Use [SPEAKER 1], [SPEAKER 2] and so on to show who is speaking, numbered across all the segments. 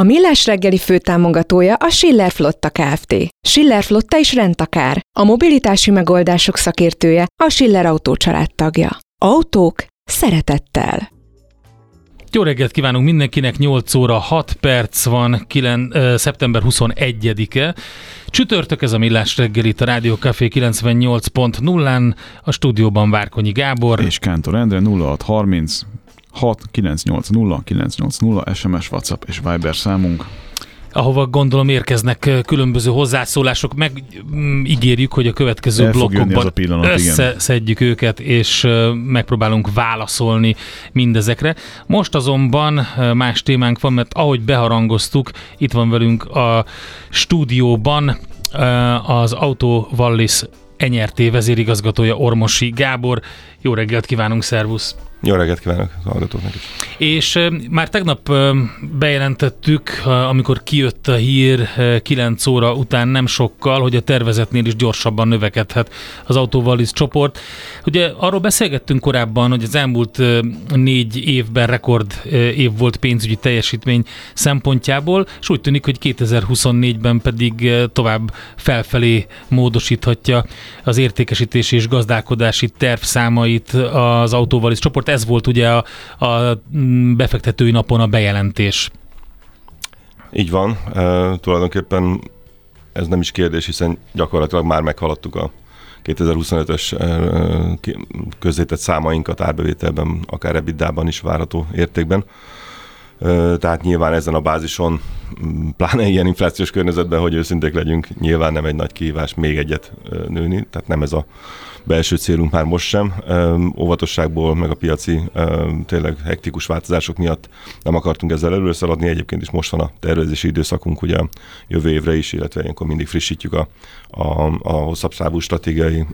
[SPEAKER 1] A Millás reggeli főtámogatója a Schiller Flotta Kft. Schiller Flotta is rendtakár. A mobilitási megoldások szakértője a Schiller Autó tagja. Autók szeretettel.
[SPEAKER 2] Jó reggelt kívánunk mindenkinek, 8 óra 6 perc van, 9, uh, szeptember 21-e. Csütörtök ez a Millás reggel itt a Rádió Café 98.0-án, a stúdióban Várkonyi Gábor.
[SPEAKER 3] És Kántor Endre 0630 6 980 980 SMS, WhatsApp és Viber számunk
[SPEAKER 2] ahova gondolom érkeznek különböző hozzászólások, meg mm, ígérjük, hogy a következő
[SPEAKER 3] El
[SPEAKER 2] blokkokban
[SPEAKER 3] pillanat,
[SPEAKER 2] összeszedjük igen. őket, és megpróbálunk válaszolni mindezekre. Most azonban más témánk van, mert ahogy beharangoztuk, itt van velünk a stúdióban az Auto Wallis NRT vezérigazgatója Ormosi Gábor. Jó reggelt kívánunk, szervusz!
[SPEAKER 4] Jó reggelt kívánok a hallgatóknak is.
[SPEAKER 2] És már tegnap bejelentettük, amikor kijött a hír 9 óra után nem sokkal, hogy a tervezetnél is gyorsabban növekedhet az autóvaliz csoport. Ugye arról beszélgettünk korábban, hogy az elmúlt négy évben rekord év volt pénzügyi teljesítmény szempontjából, és úgy tűnik, hogy 2024-ben pedig tovább felfelé módosíthatja az értékesítési és gazdálkodási tervszámait az autóvaliz csoport ez volt ugye a, a mm, befektetői napon a bejelentés.
[SPEAKER 4] Így van. Uh, tulajdonképpen ez nem is kérdés, hiszen gyakorlatilag már meghaladtuk a 2025-ös uh, közzétett számainkat árbevételben, akár ebitdában is várható értékben. Tehát nyilván ezen a bázison, pláne ilyen inflációs környezetben, hogy őszinték legyünk, nyilván nem egy nagy kihívás még egyet nőni, tehát nem ez a belső célunk már most sem. Óvatosságból, meg a piaci tényleg hektikus változások miatt nem akartunk ezzel előre szaladni. Egyébként is most van a tervezési időszakunk, ugye jövő évre is, illetve ilyenkor mindig frissítjük a, a, a hosszabb távú stratégiai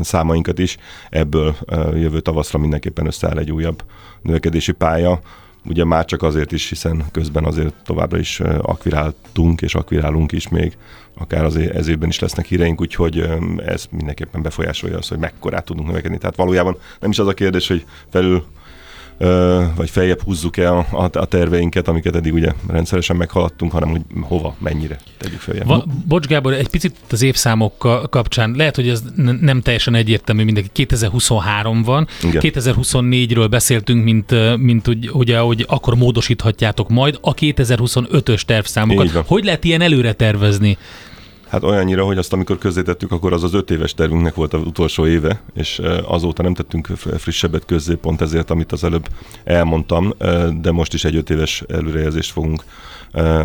[SPEAKER 4] számainkat is. Ebből jövő tavaszra mindenképpen összeáll egy újabb növekedési pálya ugye már csak azért is, hiszen közben azért továbbra is akviráltunk és akvirálunk is még, akár az ez évben is lesznek híreink, úgyhogy ez mindenképpen befolyásolja azt, hogy mekkorát tudunk növekedni. Tehát valójában nem is az a kérdés, hogy felül vagy feljebb húzzuk el a, a terveinket, amiket eddig ugye rendszeresen meghaladtunk, hanem hogy hova, mennyire tegyük feljebb. Va,
[SPEAKER 2] bocs Gábor, egy picit az évszámok kapcsán, lehet, hogy ez nem teljesen egyértelmű mindenki. 2023 van, Igen. 2024-ről beszéltünk, mint, mint ugye, ugye, hogy akkor módosíthatjátok majd a 2025-ös tervszámokat. Hogy lehet ilyen előre tervezni?
[SPEAKER 4] Hát olyannyira, hogy azt amikor közzétettük, akkor az az öt éves tervünknek volt az utolsó éve, és azóta nem tettünk frissebbet közzé, pont ezért, amit az előbb elmondtam, de most is egy öt éves előrejelzést fogunk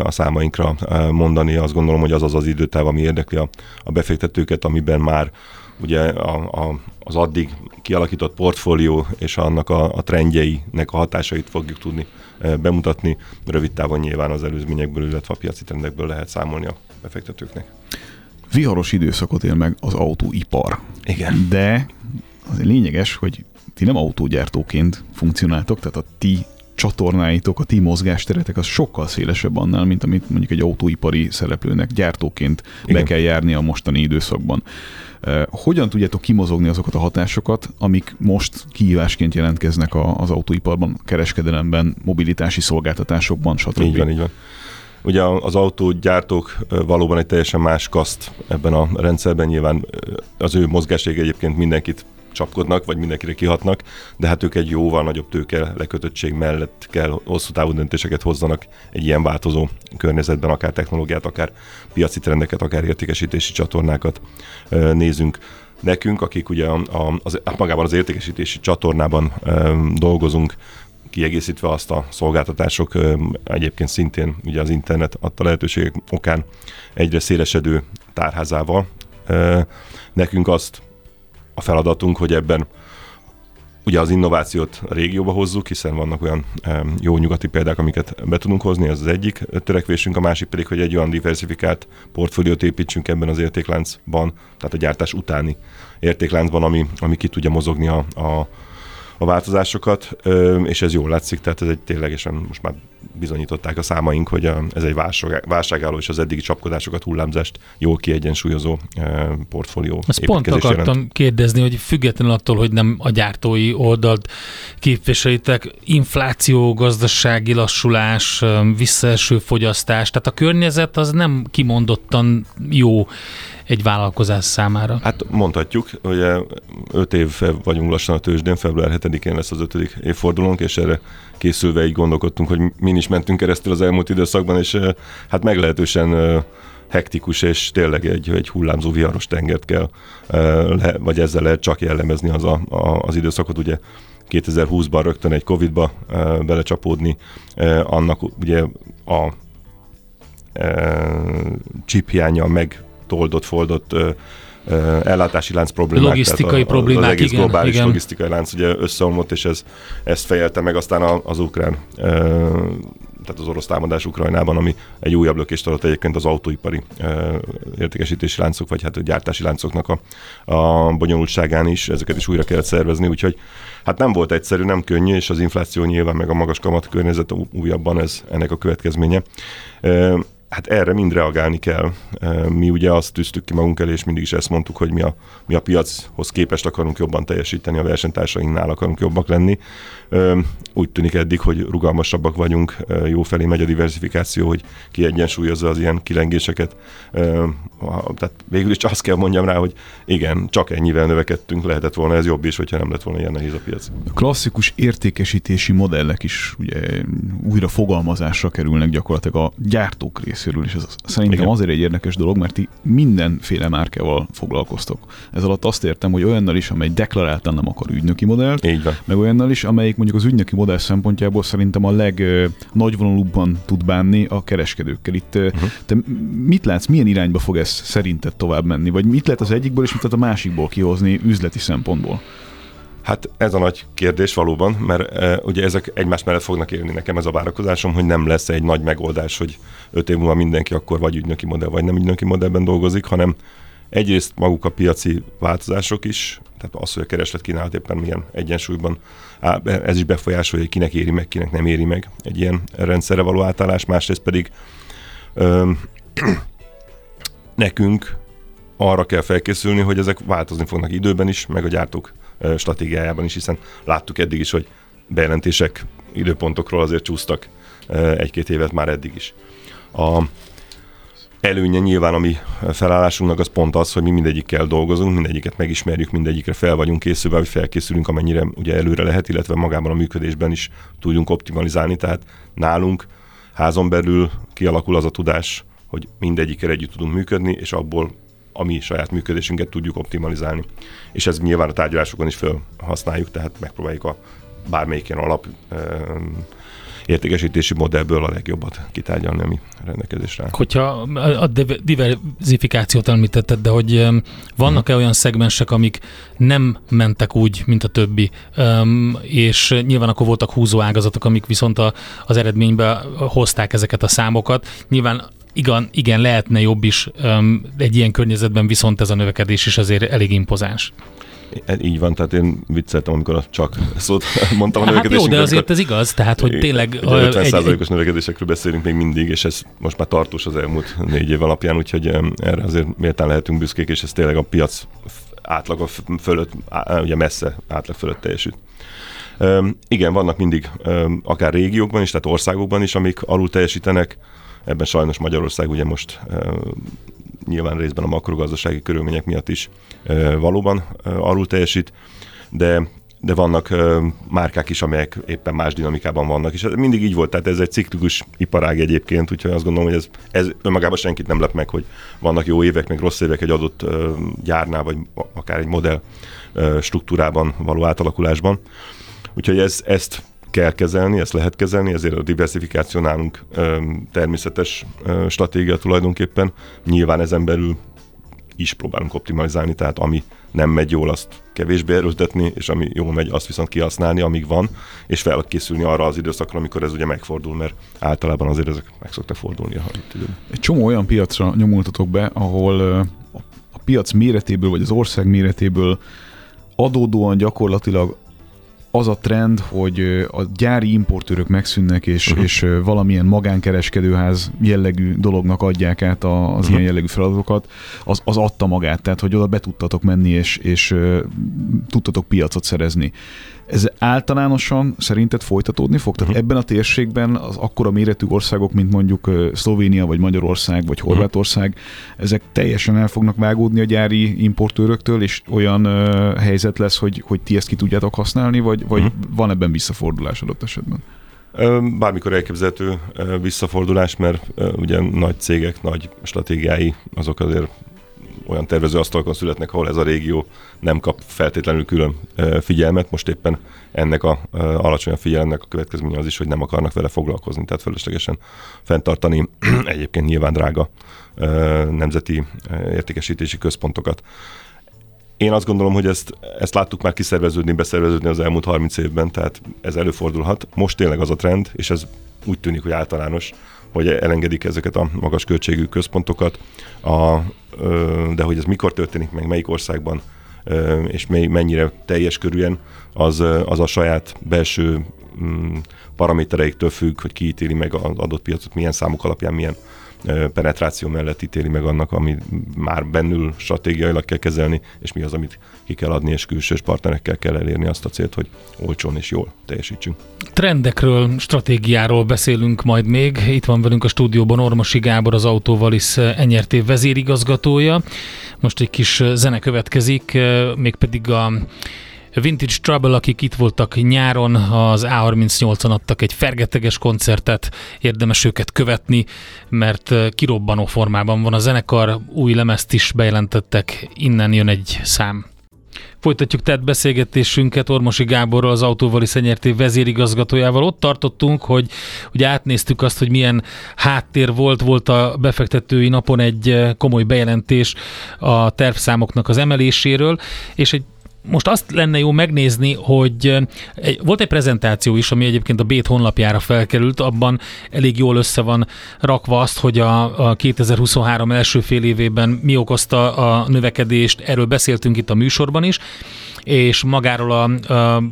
[SPEAKER 4] a számainkra mondani. Azt gondolom, hogy az az az időtáv, ami érdekli a, a befektetőket, amiben már ugye a, a, az addig kialakított portfólió és annak a, a trendjeinek a hatásait fogjuk tudni bemutatni. Rövid távon nyilván az előzményekből, illetve a piaci trendekből lehet számolni a befektetőknek.
[SPEAKER 3] Viharos időszakot él meg az autóipar.
[SPEAKER 4] Igen.
[SPEAKER 3] De az lényeges, hogy ti nem autógyártóként funkcionáltok, tehát a ti csatornáitok, a ti mozgásteretek az sokkal szélesebb annál, mint amit mondjuk egy autóipari szereplőnek gyártóként Igen. be kell járni a mostani időszakban. Hogyan tudjátok kimozogni azokat a hatásokat, amik most kihívásként jelentkeznek az autóiparban, kereskedelemben, mobilitási szolgáltatásokban, stb.
[SPEAKER 4] Így van, így van. Ugye az autógyártók valóban egy teljesen más kaszt ebben a rendszerben, nyilván az ő mozgáség egyébként mindenkit csapkodnak, vagy mindenkire kihatnak, de hát ők egy jóval nagyobb tőke lekötöttség mellett kell hosszú távú döntéseket hozzanak egy ilyen változó környezetben, akár technológiát, akár piaci trendeket, akár értékesítési csatornákat nézünk. Nekünk, akik ugye a, a, az, magában az értékesítési csatornában dolgozunk, kiegészítve azt a szolgáltatások egyébként szintén ugye az internet adta lehetőségek okán egyre szélesedő tárházával. Nekünk azt a feladatunk, hogy ebben Ugye az innovációt a régióba hozzuk, hiszen vannak olyan jó nyugati példák, amiket be tudunk hozni, ez az egyik törekvésünk, a másik pedig, hogy egy olyan diversifikált portfóliót építsünk ebben az értékláncban, tehát a gyártás utáni értékláncban, ami, ami ki tudja mozogni a, a a változásokat, és ez jól látszik, tehát ez egy ténylegesen most már bizonyították a számaink, hogy ez egy válság, válságálló és az eddigi csapkodásokat, hullámzást jól kiegyensúlyozó portfólió.
[SPEAKER 2] Ezt pont akartam jelent. kérdezni, hogy függetlenül attól, hogy nem a gyártói oldalt képviselitek, infláció, gazdasági lassulás, visszaeső fogyasztás, tehát a környezet az nem kimondottan jó egy vállalkozás számára?
[SPEAKER 4] Hát mondhatjuk, hogy öt év vagyunk lassan a tőzsdén, február 7-én lesz az ötödik évfordulónk, és erre készülve így gondolkodtunk, hogy mi is mentünk keresztül az elmúlt időszakban, és hát meglehetősen hektikus, és tényleg egy, egy hullámzó viharos tengert kell, vagy ezzel lehet csak jellemezni az, a, a, az időszakot, ugye 2020-ban rögtön egy Covid-ba belecsapódni, annak ugye a chip hiánya meg toldott, foldott ellátási lánc problémák.
[SPEAKER 2] Logisztikai
[SPEAKER 4] a,
[SPEAKER 2] problémák,
[SPEAKER 4] Az egész
[SPEAKER 2] igen,
[SPEAKER 4] globális
[SPEAKER 2] igen.
[SPEAKER 4] logisztikai lánc ugye összeomlott, és ez, ezt fejelte meg aztán az ukrán tehát az orosz támadás Ukrajnában, ami egy újabb lökést adott egyébként az autóipari értékesítési láncok, vagy hát a gyártási láncoknak a, a bonyolultságán is, ezeket is újra kellett szervezni, úgyhogy hát nem volt egyszerű, nem könnyű, és az infláció nyilván meg a magas kamat környezet újabban ez ennek a következménye. Hát erre mind reagálni kell. Mi ugye azt tűztük ki magunk elé, és mindig is ezt mondtuk, hogy mi a, mi a piachoz képest akarunk jobban teljesíteni, a versenytársainknál akarunk jobbak lenni. Úgy tűnik eddig, hogy rugalmasabbak vagyunk, jó felé megy a diversifikáció, hogy kiegyensúlyozza az ilyen kilengéseket. Tehát végül is azt kell mondjam rá, hogy igen, csak ennyivel növekedtünk, lehetett volna ez jobb is, hogyha nem lett volna ilyen nehéz a piac.
[SPEAKER 3] A klasszikus értékesítési modellek is ugye újra fogalmazásra kerülnek gyakorlatilag a gyártók részéről, és ez szerintem igen. azért egy érdekes dolog, mert ti mindenféle márkával foglalkoztok. Ez alatt azt értem, hogy olyannal is, amely deklaráltan nem akar ügynöki modellt,
[SPEAKER 4] Így van.
[SPEAKER 3] meg olyannal is, amelyik mondjuk az ügynöki modell szempontjából szerintem a legnagyvonalúbban tud bánni a kereskedőkkel. Itt uh-huh. te mit látsz, milyen irányba fog ez szerinted tovább menni? Vagy mit lehet az egyikből, és mit lehet a másikból kihozni üzleti szempontból?
[SPEAKER 4] Hát ez a nagy kérdés valóban, mert e, ugye ezek egymás mellett fognak élni nekem ez a várakozásom, hogy nem lesz egy nagy megoldás, hogy öt év múlva mindenki akkor vagy ügynöki modell, vagy nem ügynöki modellben dolgozik, hanem egyrészt maguk a piaci változások is, tehát az, hogy a kereslet kínálat éppen milyen egyensúlyban, ez is befolyásolja, hogy kinek éri meg, kinek nem éri meg egy ilyen rendszerre való átállás, másrészt pedig ö, nekünk arra kell felkészülni, hogy ezek változni fognak időben is, meg a gyártók stratégiájában is, hiszen láttuk eddig is, hogy bejelentések időpontokról azért csúsztak egy-két évet már eddig is. A előnye nyilván a mi felállásunknak az pont az, hogy mi mindegyikkel dolgozunk, mindegyiket megismerjük, mindegyikre fel vagyunk készülve, hogy felkészülünk, amennyire ugye előre lehet, illetve magában a működésben is tudjunk optimalizálni, tehát nálunk házon belül kialakul az a tudás, hogy mindegyikkel együtt tudunk működni, és abból a mi saját működésünket tudjuk optimalizálni. És ez nyilván a tárgyalásokon is felhasználjuk, tehát megpróbáljuk a bármelyik ilyen alap értékesítési modellből a legjobbat kitárgyalni, ami rendelkezésre áll.
[SPEAKER 2] Hogyha a diversifikációt említetted, de hogy vannak-e olyan szegmensek, amik nem mentek úgy, mint a többi, és nyilván akkor voltak húzó ágazatok, amik viszont az eredménybe hozták ezeket a számokat. Nyilván igen, igen, lehetne jobb is egy ilyen környezetben, viszont ez a növekedés is azért elég impozáns.
[SPEAKER 4] Így van, tehát én vicceltem, amikor csak szót mondtam a
[SPEAKER 2] hát
[SPEAKER 4] növekedésünkről.
[SPEAKER 2] Jó, de azért ez igaz, tehát hogy tényleg...
[SPEAKER 4] 50%-os növekedésekről beszélünk még mindig, és ez most már tartós az elmúlt négy év alapján, úgyhogy erre azért méltán lehetünk büszkék, és ez tényleg a piac átlag fölött, ugye messze átlag fölött teljesült. igen, vannak mindig akár régiókban is, tehát országokban is, amik alul teljesítenek, Ebben sajnos Magyarország ugye most nyilván részben a makrogazdasági körülmények miatt is valóban alul teljesít, de de vannak márkák is, amelyek éppen más dinamikában vannak, és ez mindig így volt, tehát ez egy ciklikus iparág egyébként, úgyhogy azt gondolom, hogy ez, ez önmagában senkit nem lep meg, hogy vannak jó évek, meg rossz évek egy adott gyárnál, vagy akár egy modell struktúrában való átalakulásban. Úgyhogy ez, ezt kell kezelni, ezt lehet kezelni, ezért a diversifikáció nálunk természetes stratégia tulajdonképpen. Nyilván ezen belül is próbálunk optimalizálni, tehát ami nem megy jól, azt kevésbé erőltetni, és ami jól megy, azt viszont kihasználni, amíg van, és felkészülni arra az időszakra, amikor ez ugye megfordul, mert általában azért ezek meg szoktak fordulni a időn.
[SPEAKER 3] Egy csomó olyan piacra nyomultatok be, ahol a piac méretéből, vagy az ország méretéből adódóan gyakorlatilag az a trend, hogy a gyári importőrök megszűnnek, és, uh-huh. és valamilyen magánkereskedőház jellegű dolognak adják át az uh-huh. ilyen jellegű feladatokat, az, az adta magát, tehát hogy oda be tudtatok menni, és, és tudtatok piacot szerezni. Ez általánosan szerinted folytatódni fog? Tehát uh-huh. ebben a térségben az akkora méretű országok, mint mondjuk Szlovénia, vagy Magyarország, vagy Horvátország, uh-huh. ezek teljesen el fognak vágódni a gyári importőröktől, és olyan uh, helyzet lesz, hogy, hogy ti ezt ki tudjátok használni, vagy, vagy uh-huh. van ebben visszafordulás adott esetben?
[SPEAKER 4] Bármikor elképzelhető visszafordulás, mert ugye nagy cégek, nagy stratégiái azok azért olyan tervezőasztalokon születnek, ahol ez a régió nem kap feltétlenül külön figyelmet. Most éppen ennek a alacsony figyelemnek a következménye az is, hogy nem akarnak vele foglalkozni, tehát feleslegesen fenntartani egyébként nyilván drága nemzeti értékesítési központokat. Én azt gondolom, hogy ezt, ezt láttuk már kiszerveződni, beszerveződni az elmúlt 30 évben, tehát ez előfordulhat. Most tényleg az a trend, és ez úgy tűnik, hogy általános, hogy elengedik ezeket a magas költségű központokat, a, de hogy ez mikor történik meg, melyik országban, és mennyire teljes körűen, az, az a saját belső mm, paramétereiktől függ, hogy kiítéli meg az adott piacot, milyen számok alapján, milyen penetráció mellett ítéli meg annak, ami már bennül stratégiailag kell kezelni, és mi az, amit ki kell adni, és külsős partnerekkel kell elérni azt a célt, hogy olcsón és jól teljesítsünk.
[SPEAKER 2] Trendekről, stratégiáról beszélünk majd még. Itt van velünk a stúdióban Ormosi Gábor, az Autóvalis NRT vezérigazgatója. Most egy kis zene következik, mégpedig a Vintage Trouble, akik itt voltak nyáron, az A38-on adtak egy fergeteges koncertet, érdemes őket követni, mert kirobbanó formában van a zenekar, új lemezt is bejelentettek, innen jön egy szám. Folytatjuk tehát beszélgetésünket Ormosi Gáborral, az Autóvali Szenyerté vezérigazgatójával. Ott tartottunk, hogy hogy átnéztük azt, hogy milyen háttér volt. Volt a befektetői napon egy komoly bejelentés a tervszámoknak az emeléséről, és egy most azt lenne jó megnézni, hogy volt egy prezentáció is, ami egyébként a Bét honlapjára felkerült, abban elég jól össze van rakva azt, hogy a, a 2023 első fél évében mi okozta a növekedést, erről beszéltünk itt a műsorban is, és magáról a,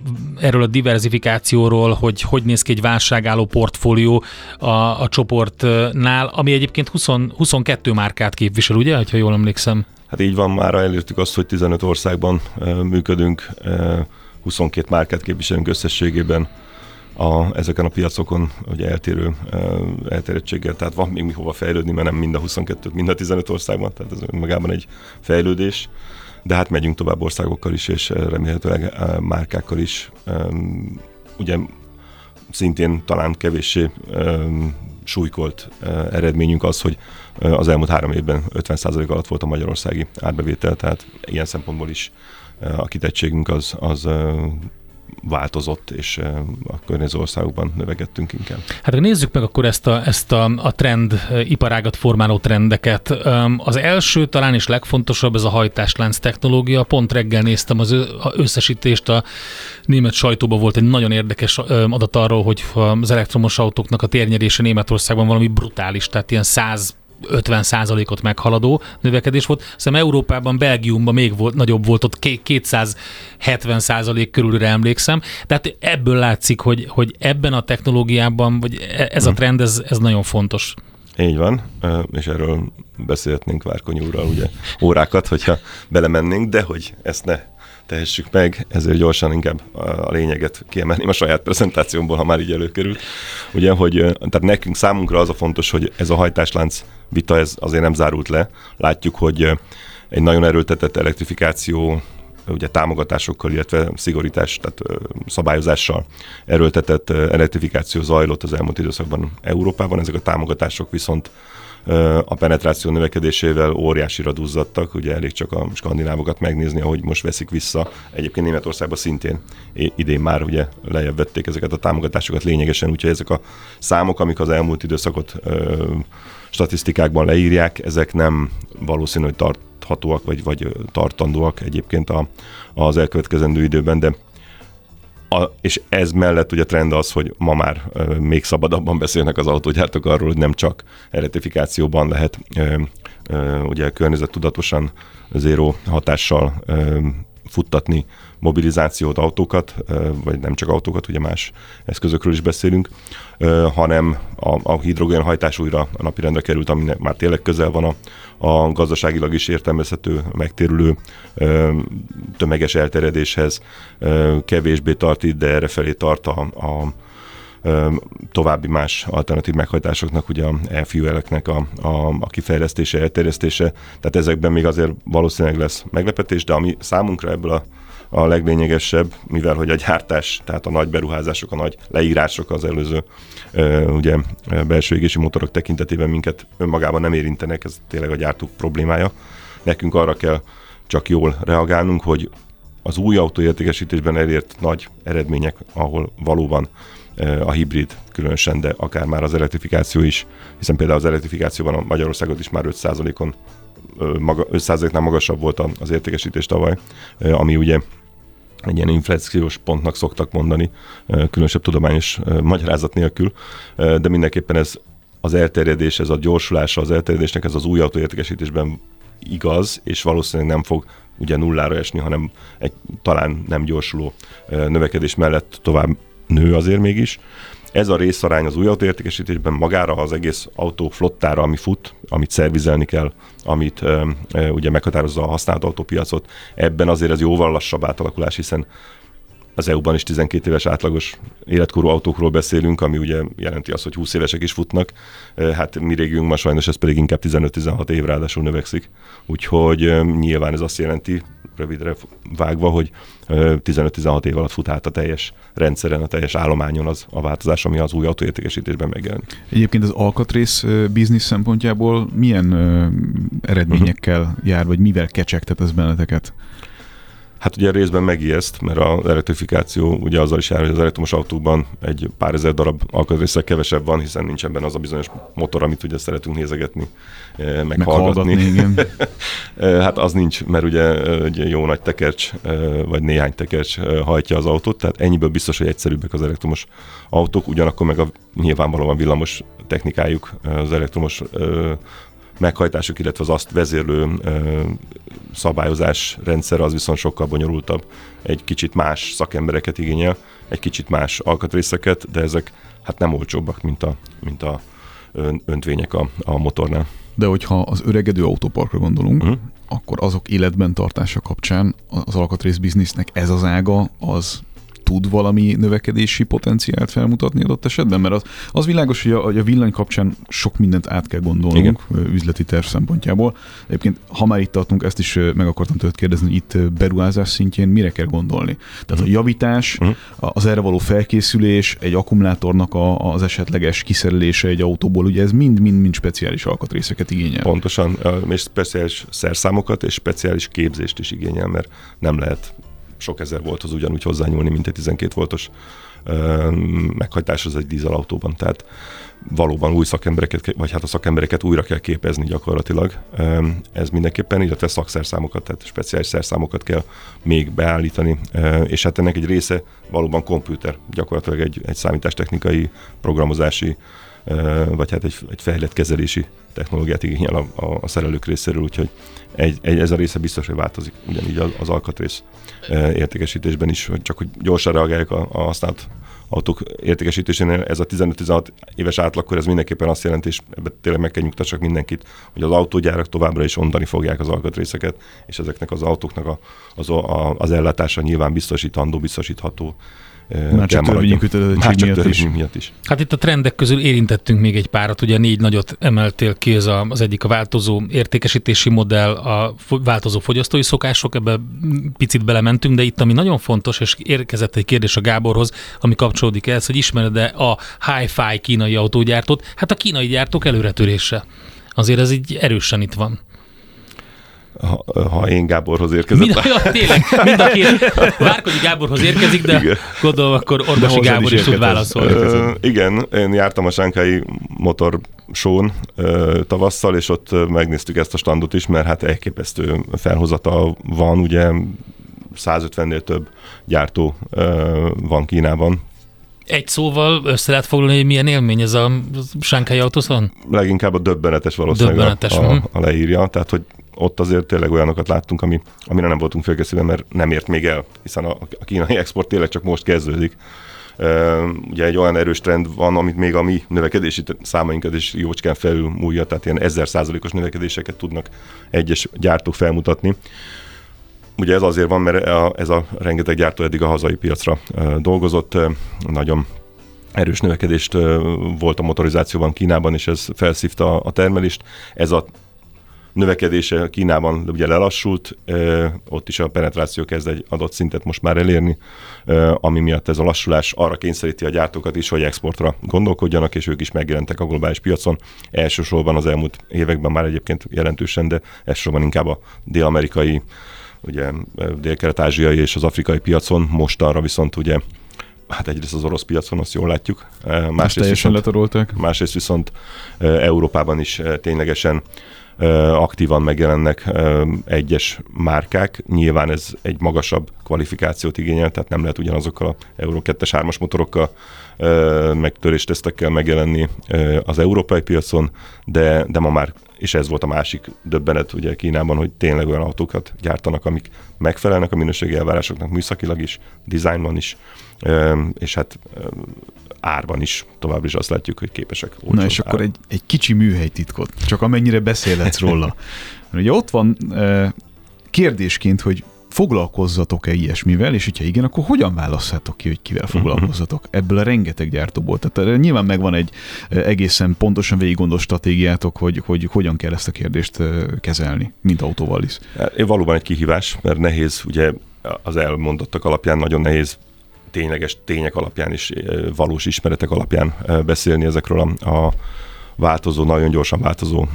[SPEAKER 2] erről a diversifikációról, hogy hogy néz ki egy válságálló portfólió a, a csoportnál, ami egyébként 20, 22 márkát képvisel, ugye, ha jól emlékszem?
[SPEAKER 4] Hát így van, már elértük azt, hogy 15 országban működünk, 22 márkát képviselünk összességében a, ezeken a piacokon ugye eltérő elterjedtséggel, tehát van még mihova fejlődni, mert nem mind a 22, mind a 15 országban, tehát ez magában egy fejlődés, de hát megyünk tovább országokkal is, és remélhetőleg márkákkal is. Ugye szintén talán kevéssé súlykolt eredményünk az, hogy az elmúlt három évben 50% alatt volt a magyarországi árbevétel, tehát ilyen szempontból is a kitettségünk az, az változott, és a környező országokban növekedtünk inkább.
[SPEAKER 2] Hát nézzük meg akkor ezt a, ezt a, a trend, iparágat formáló trendeket. Az első talán is legfontosabb ez a hajtáslánc technológia. Pont reggel néztem az összesítést, a német sajtóban volt egy nagyon érdekes adat arról, hogy az elektromos autóknak a térnyerése Németországban valami brutális, tehát ilyen 100 50%-ot meghaladó növekedés volt. Szerintem Európában, Belgiumban még volt, nagyobb volt, ott 270% körülre emlékszem. Tehát ebből látszik, hogy, hogy ebben a technológiában, vagy e, ez a hm. trend, ez, ez nagyon fontos.
[SPEAKER 4] Így van, és erről beszélhetnénk Várkony úrral ugye órákat, hogyha belemennénk, de hogy ezt ne tehessük meg, ezért gyorsan inkább a lényeget kiemelném a saját prezentációmból, ha már így előkerült. Ugye, hogy tehát nekünk számunkra az a fontos, hogy ez a hajtáslánc vita ez azért nem zárult le. Látjuk, hogy egy nagyon erőltetett elektrifikáció ugye támogatásokkal, illetve szigorítás, tehát szabályozással erőltetett elektrifikáció zajlott az elmúlt időszakban Európában. Ezek a támogatások viszont a penetráció növekedésével óriásira duzzadtak, ugye elég csak a skandinávokat megnézni, ahogy most veszik vissza. Egyébként Németországban szintén idén már ugye lejjebb vették ezeket a támogatásokat lényegesen, úgyhogy ezek a számok, amik az elmúlt időszakot ö, statisztikákban leírják, ezek nem valószínű, hogy tarthatóak, vagy, vagy tartandóak egyébként a, az elkövetkezendő időben, de a, és ez mellett ugye trend az, hogy ma már ö, még szabadabban beszélnek az autógyártók arról, hogy nem csak elektrifikációban lehet ö, ö, ugye környezettudatosan zéró hatással ö, futtatni mobilizációt, autókat, vagy nem csak autókat, ugye más eszközökről is beszélünk, hanem a, a hidrogénhajtás újra a napirendre került, ami már tényleg közel van a, a gazdaságilag is értelmezhető, megtérülő tömeges elterjedéshez, kevésbé tart itt, de erre felé tart a, a további más alternatív meghajtásoknak, ugye a e-fueleknek a, a, a kifejlesztése, elterjesztése, tehát ezekben még azért valószínűleg lesz meglepetés, de ami számunkra ebből a a leglényegesebb, mivel hogy a gyártás, tehát a nagy beruházások, a nagy leírások az előző ugye, belső égési motorok tekintetében minket önmagában nem érintenek, ez tényleg a gyártók problémája. Nekünk arra kell csak jól reagálnunk, hogy az új autóértékesítésben elért nagy eredmények, ahol valóban a hibrid különösen, de akár már az elektrifikáció is, hiszen például az elektrifikációban a Magyarországot is már 5%-on maga, 5%-nál magasabb volt az értékesítés tavaly, ami ugye egy ilyen inflációs pontnak szoktak mondani, különösebb tudományos magyarázat nélkül, de mindenképpen ez az elterjedés, ez a gyorsulása az elterjedésnek, ez az új autóértékesítésben igaz, és valószínűleg nem fog ugye nullára esni, hanem egy talán nem gyorsuló növekedés mellett tovább nő azért mégis. Ez a részarány az új autóértékesítésben magára az egész autó flottára, ami fut, amit szervizelni kell, amit e, e, ugye meghatározza a használt autópiacot, ebben azért ez jóval lassabb átalakulás, hiszen az EU-ban is 12 éves átlagos életkorú autókról beszélünk, ami ugye jelenti azt, hogy 20 évesek is futnak. Hát mi régiónkban sajnos ez pedig inkább 15-16 év ráadásul növekszik. Úgyhogy nyilván ez azt jelenti, rövidre vágva, hogy 15-16 év alatt fut át a teljes rendszeren, a teljes állományon az a változás, ami az új autóértékesítésben megjelenik.
[SPEAKER 3] Egyébként az alkatrész biznisz szempontjából milyen eredményekkel jár, vagy mivel kecsegtet ez benneteket?
[SPEAKER 4] Hát ugye részben megijeszt, mert az elektrifikáció ugye azzal is jár, hogy az elektromos autókban egy pár ezer darab alkatrészek kevesebb van, hiszen nincsen benne az a bizonyos motor, amit ugye szeretünk nézegetni, eh, meghallgatni. igen. Eh, hát az nincs, mert ugye egy jó nagy tekercs, eh, vagy néhány tekercs hajtja az autót, tehát ennyiből biztos, hogy egyszerűbbek az elektromos autók, ugyanakkor meg a nyilvánvalóan villamos technikájuk, az elektromos meghajtások, illetve az azt vezérlő szabályozás rendszer az viszont sokkal bonyolultabb. Egy kicsit más szakembereket igényel, egy kicsit más alkatrészeket, de ezek hát nem olcsóbbak, mint a, mint a öntvények a, a motornál.
[SPEAKER 3] De hogyha az öregedő autóparkra gondolunk, uh-huh. akkor azok életben tartása kapcsán az alkatrész biznisznek ez az ága, az tud valami növekedési potenciált felmutatni adott esetben? Mert az, az világos, hogy a, hogy a villany kapcsán sok mindent át kell gondolnunk Igen. üzleti terv szempontjából. Egyébként, ha már itt tartunk, ezt is meg akartam tőled kérdezni, hogy itt beruházás szintjén mire kell gondolni? Tehát a mhm. javítás, uh-huh. az erre való felkészülés, egy akkumulátornak a, az esetleges kiszerelése egy autóból, ugye ez mind-mind-mind speciális alkatrészeket igényel.
[SPEAKER 4] Pontosan, és speciális szerszámokat és speciális képzést is igényel, mert nem lehet sok ezer volthoz ugyanúgy hozzányúlni, mint egy 12 voltos meghajtás az egy dízelautóban. Tehát valóban új szakembereket, vagy hát a szakembereket újra kell képezni gyakorlatilag. Ez mindenképpen, illetve szakszerszámokat, tehát speciális szerszámokat kell még beállítani, és hát ennek egy része valóban komputer, gyakorlatilag egy, egy számítástechnikai, programozási, vagy hát egy, egy fejlett kezelési technológiát igényel a, a, a szerelők részéről, úgyhogy egy, egy, ez a része biztos, hogy változik, ugyanígy az, az alkatrész értékesítésben is, hogy csak hogy gyorsan reagálják a, a használt autók értékesítésénél. Ez a 15-16 éves átlagkor, ez mindenképpen azt jelenti, és ebben tényleg meg kell nyugtassak mindenkit, hogy az autógyárak továbbra is ondani fogják az alkatrészeket, és ezeknek az autóknak a, az, a, az ellátása nyilván biztosítandó, biztosítható
[SPEAKER 3] már csak törvényi kötelezettség miatt, is.
[SPEAKER 4] miatt is.
[SPEAKER 2] Hát itt a trendek közül érintettünk még egy párat, ugye négy nagyot emeltél ki, ez a, az egyik a változó értékesítési modell, a változó fogyasztói szokások, ebbe picit belementünk, de itt ami nagyon fontos, és érkezett egy kérdés a Gáborhoz, ami kapcsolódik ehhez, hogy ismered-e a hi-fi kínai autógyártót? Hát a kínai gyártók előretörése Azért ez így erősen itt van.
[SPEAKER 4] Ha, ha én Gáborhoz érkezett.
[SPEAKER 2] Mind, ja, tényleg, mind a két Várkonyi Gáborhoz érkezik, de igen. gondolom akkor Orvosi Gábor is, is tud válaszolni.
[SPEAKER 4] Uh, igen, én jártam a Sánkai motor són tavasszal, és ott megnéztük ezt a standot is, mert hát elképesztő felhozata van, ugye 150-nél több gyártó van Kínában,
[SPEAKER 2] egy szóval össze lehet foglalni, hogy milyen élmény ez a Sánkai Autoszon?
[SPEAKER 4] Leginkább a döbbenetes valószínűleg döbbenetes. A, a, mhm. a leírja, tehát hogy ott azért tényleg olyanokat láttunk, ami, amire nem voltunk felkészülve, mert nem ért még el, hiszen a, a kínai export tényleg csak most kezdődik. Ugye egy olyan erős trend van, amit még a mi növekedési számainkat is jócskán felül múlja, tehát ilyen ezer százalékos növekedéseket tudnak egyes gyártók felmutatni. Ugye ez azért van, mert a, ez a rengeteg gyártó eddig a hazai piacra dolgozott, nagyon erős növekedést volt a motorizációban Kínában, és ez felszívta a termelést. Ez a növekedése Kínában ugye lelassult, ott is a penetráció kezd egy adott szintet most már elérni, ami miatt ez a lassulás arra kényszeríti a gyártókat is, hogy exportra gondolkodjanak, és ők is megjelentek a globális piacon. Elsősorban az elmúlt években már egyébként jelentősen, de elsősorban inkább a dél-amerikai, ugye dél-kelet-ázsiai és az afrikai piacon, most arra viszont ugye hát egyrészt az orosz piacon, azt jól látjuk.
[SPEAKER 3] Másrészt viszont, letarolták.
[SPEAKER 4] Másrészt viszont Európában is ténylegesen aktívan megjelennek egyes márkák. Nyilván ez egy magasabb kvalifikációt igényel, tehát nem lehet ugyanazokkal a Euro 2-es 3-as motorokkal meg töréstesztekkel megjelenni az európai piacon, de, de ma már és ez volt a másik döbbenet ugye Kínában, hogy tényleg olyan autókat gyártanak, amik megfelelnek a minőségi elvárásoknak műszakilag is, dizájnban is, és hát árban is tovább is azt látjuk, hogy képesek
[SPEAKER 3] Na és akkor egy, egy kicsi műhelytitkot, csak amennyire beszélhetsz róla. Mert ugye ott van kérdésként, hogy foglalkozzatok-e ilyesmivel, és hogyha igen, akkor hogyan választhatok ki, hogy kivel foglalkozzatok ebből a rengeteg gyártóból? Tehát nyilván megvan egy egészen pontosan végig gondolt stratégiátok, hogy, hogy hogyan kell ezt a kérdést kezelni, mint autóval is.
[SPEAKER 4] Valóban egy kihívás, mert nehéz, ugye az elmondottak alapján nagyon nehéz tényleges tények alapján is, valós ismeretek alapján beszélni ezekről a, a változó, nagyon gyorsan változó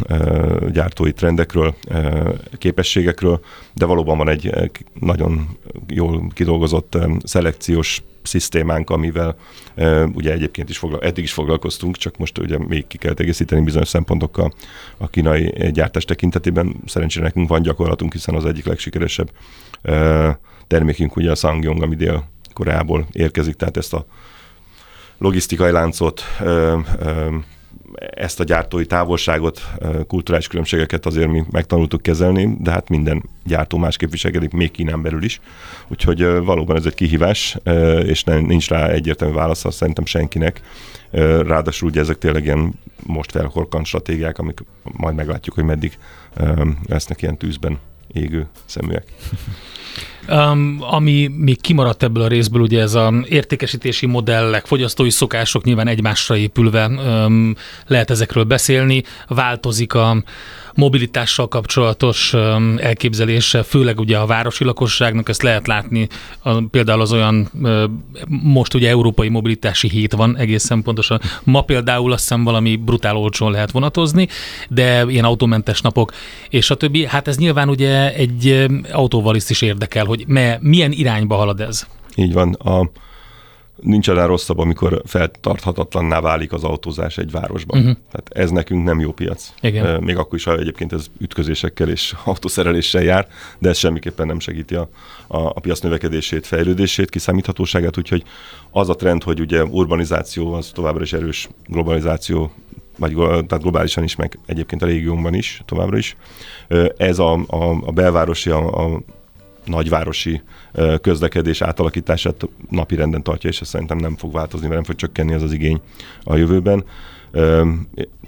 [SPEAKER 4] gyártói trendekről, képességekről, de valóban van egy nagyon jól kidolgozott szelekciós szisztémánk, amivel ugye egyébként is foglal, eddig is foglalkoztunk, csak most ugye még ki kell egészíteni bizonyos szempontokkal a kínai gyártás tekintetében. Szerencsére nekünk van gyakorlatunk, hiszen az egyik legsikeresebb termékünk ugye a Sangyong, ami dél Koreából érkezik, tehát ezt a logisztikai láncot, ezt a gyártói távolságot, kulturális különbségeket azért mi megtanultuk kezelni, de hát minden gyártó másképp viselkedik, még Kínán belül is. Úgyhogy valóban ez egy kihívás, és nincs rá egyértelmű válasz, szerintem senkinek. Ráadásul ugye ezek tényleg ilyen most felhorkant stratégiák, amik majd meglátjuk, hogy meddig lesznek ilyen tűzben égő szeműek.
[SPEAKER 2] Um, ami még kimaradt ebből a részből, ugye ez a értékesítési modellek, fogyasztói szokások nyilván egymásra épülve um, lehet ezekről beszélni, változik a mobilitással kapcsolatos elképzelése, főleg ugye a városi lakosságnak, ezt lehet látni, a, például az olyan, most ugye európai mobilitási hét van egészen pontosan. Ma például azt hiszem valami brutál olcsón lehet vonatozni, de ilyen autómentes napok, és a többi. Hát ez nyilván ugye egy autóval is érdekel, hogy me, milyen irányba halad ez.
[SPEAKER 4] Így van. A, nincs annál rosszabb, amikor feltarthatatlanná válik az autózás egy városban. Uh-huh. Tehát ez nekünk nem jó piac. Igen. Még akkor is, ha egyébként ez ütközésekkel és autószereléssel jár, de ez semmiképpen nem segíti a, a, a piac növekedését, fejlődését, kiszámíthatóságát, úgyhogy az a trend, hogy ugye urbanizáció, az továbbra is erős globalizáció vagy tehát globálisan is, meg egyébként a régiónkban is továbbra is. Ez a, a, a belvárosi, a, a nagyvárosi közlekedés átalakítását napi renden tartja, és ez szerintem nem fog változni, mert nem fog csökkenni ez az igény a jövőben.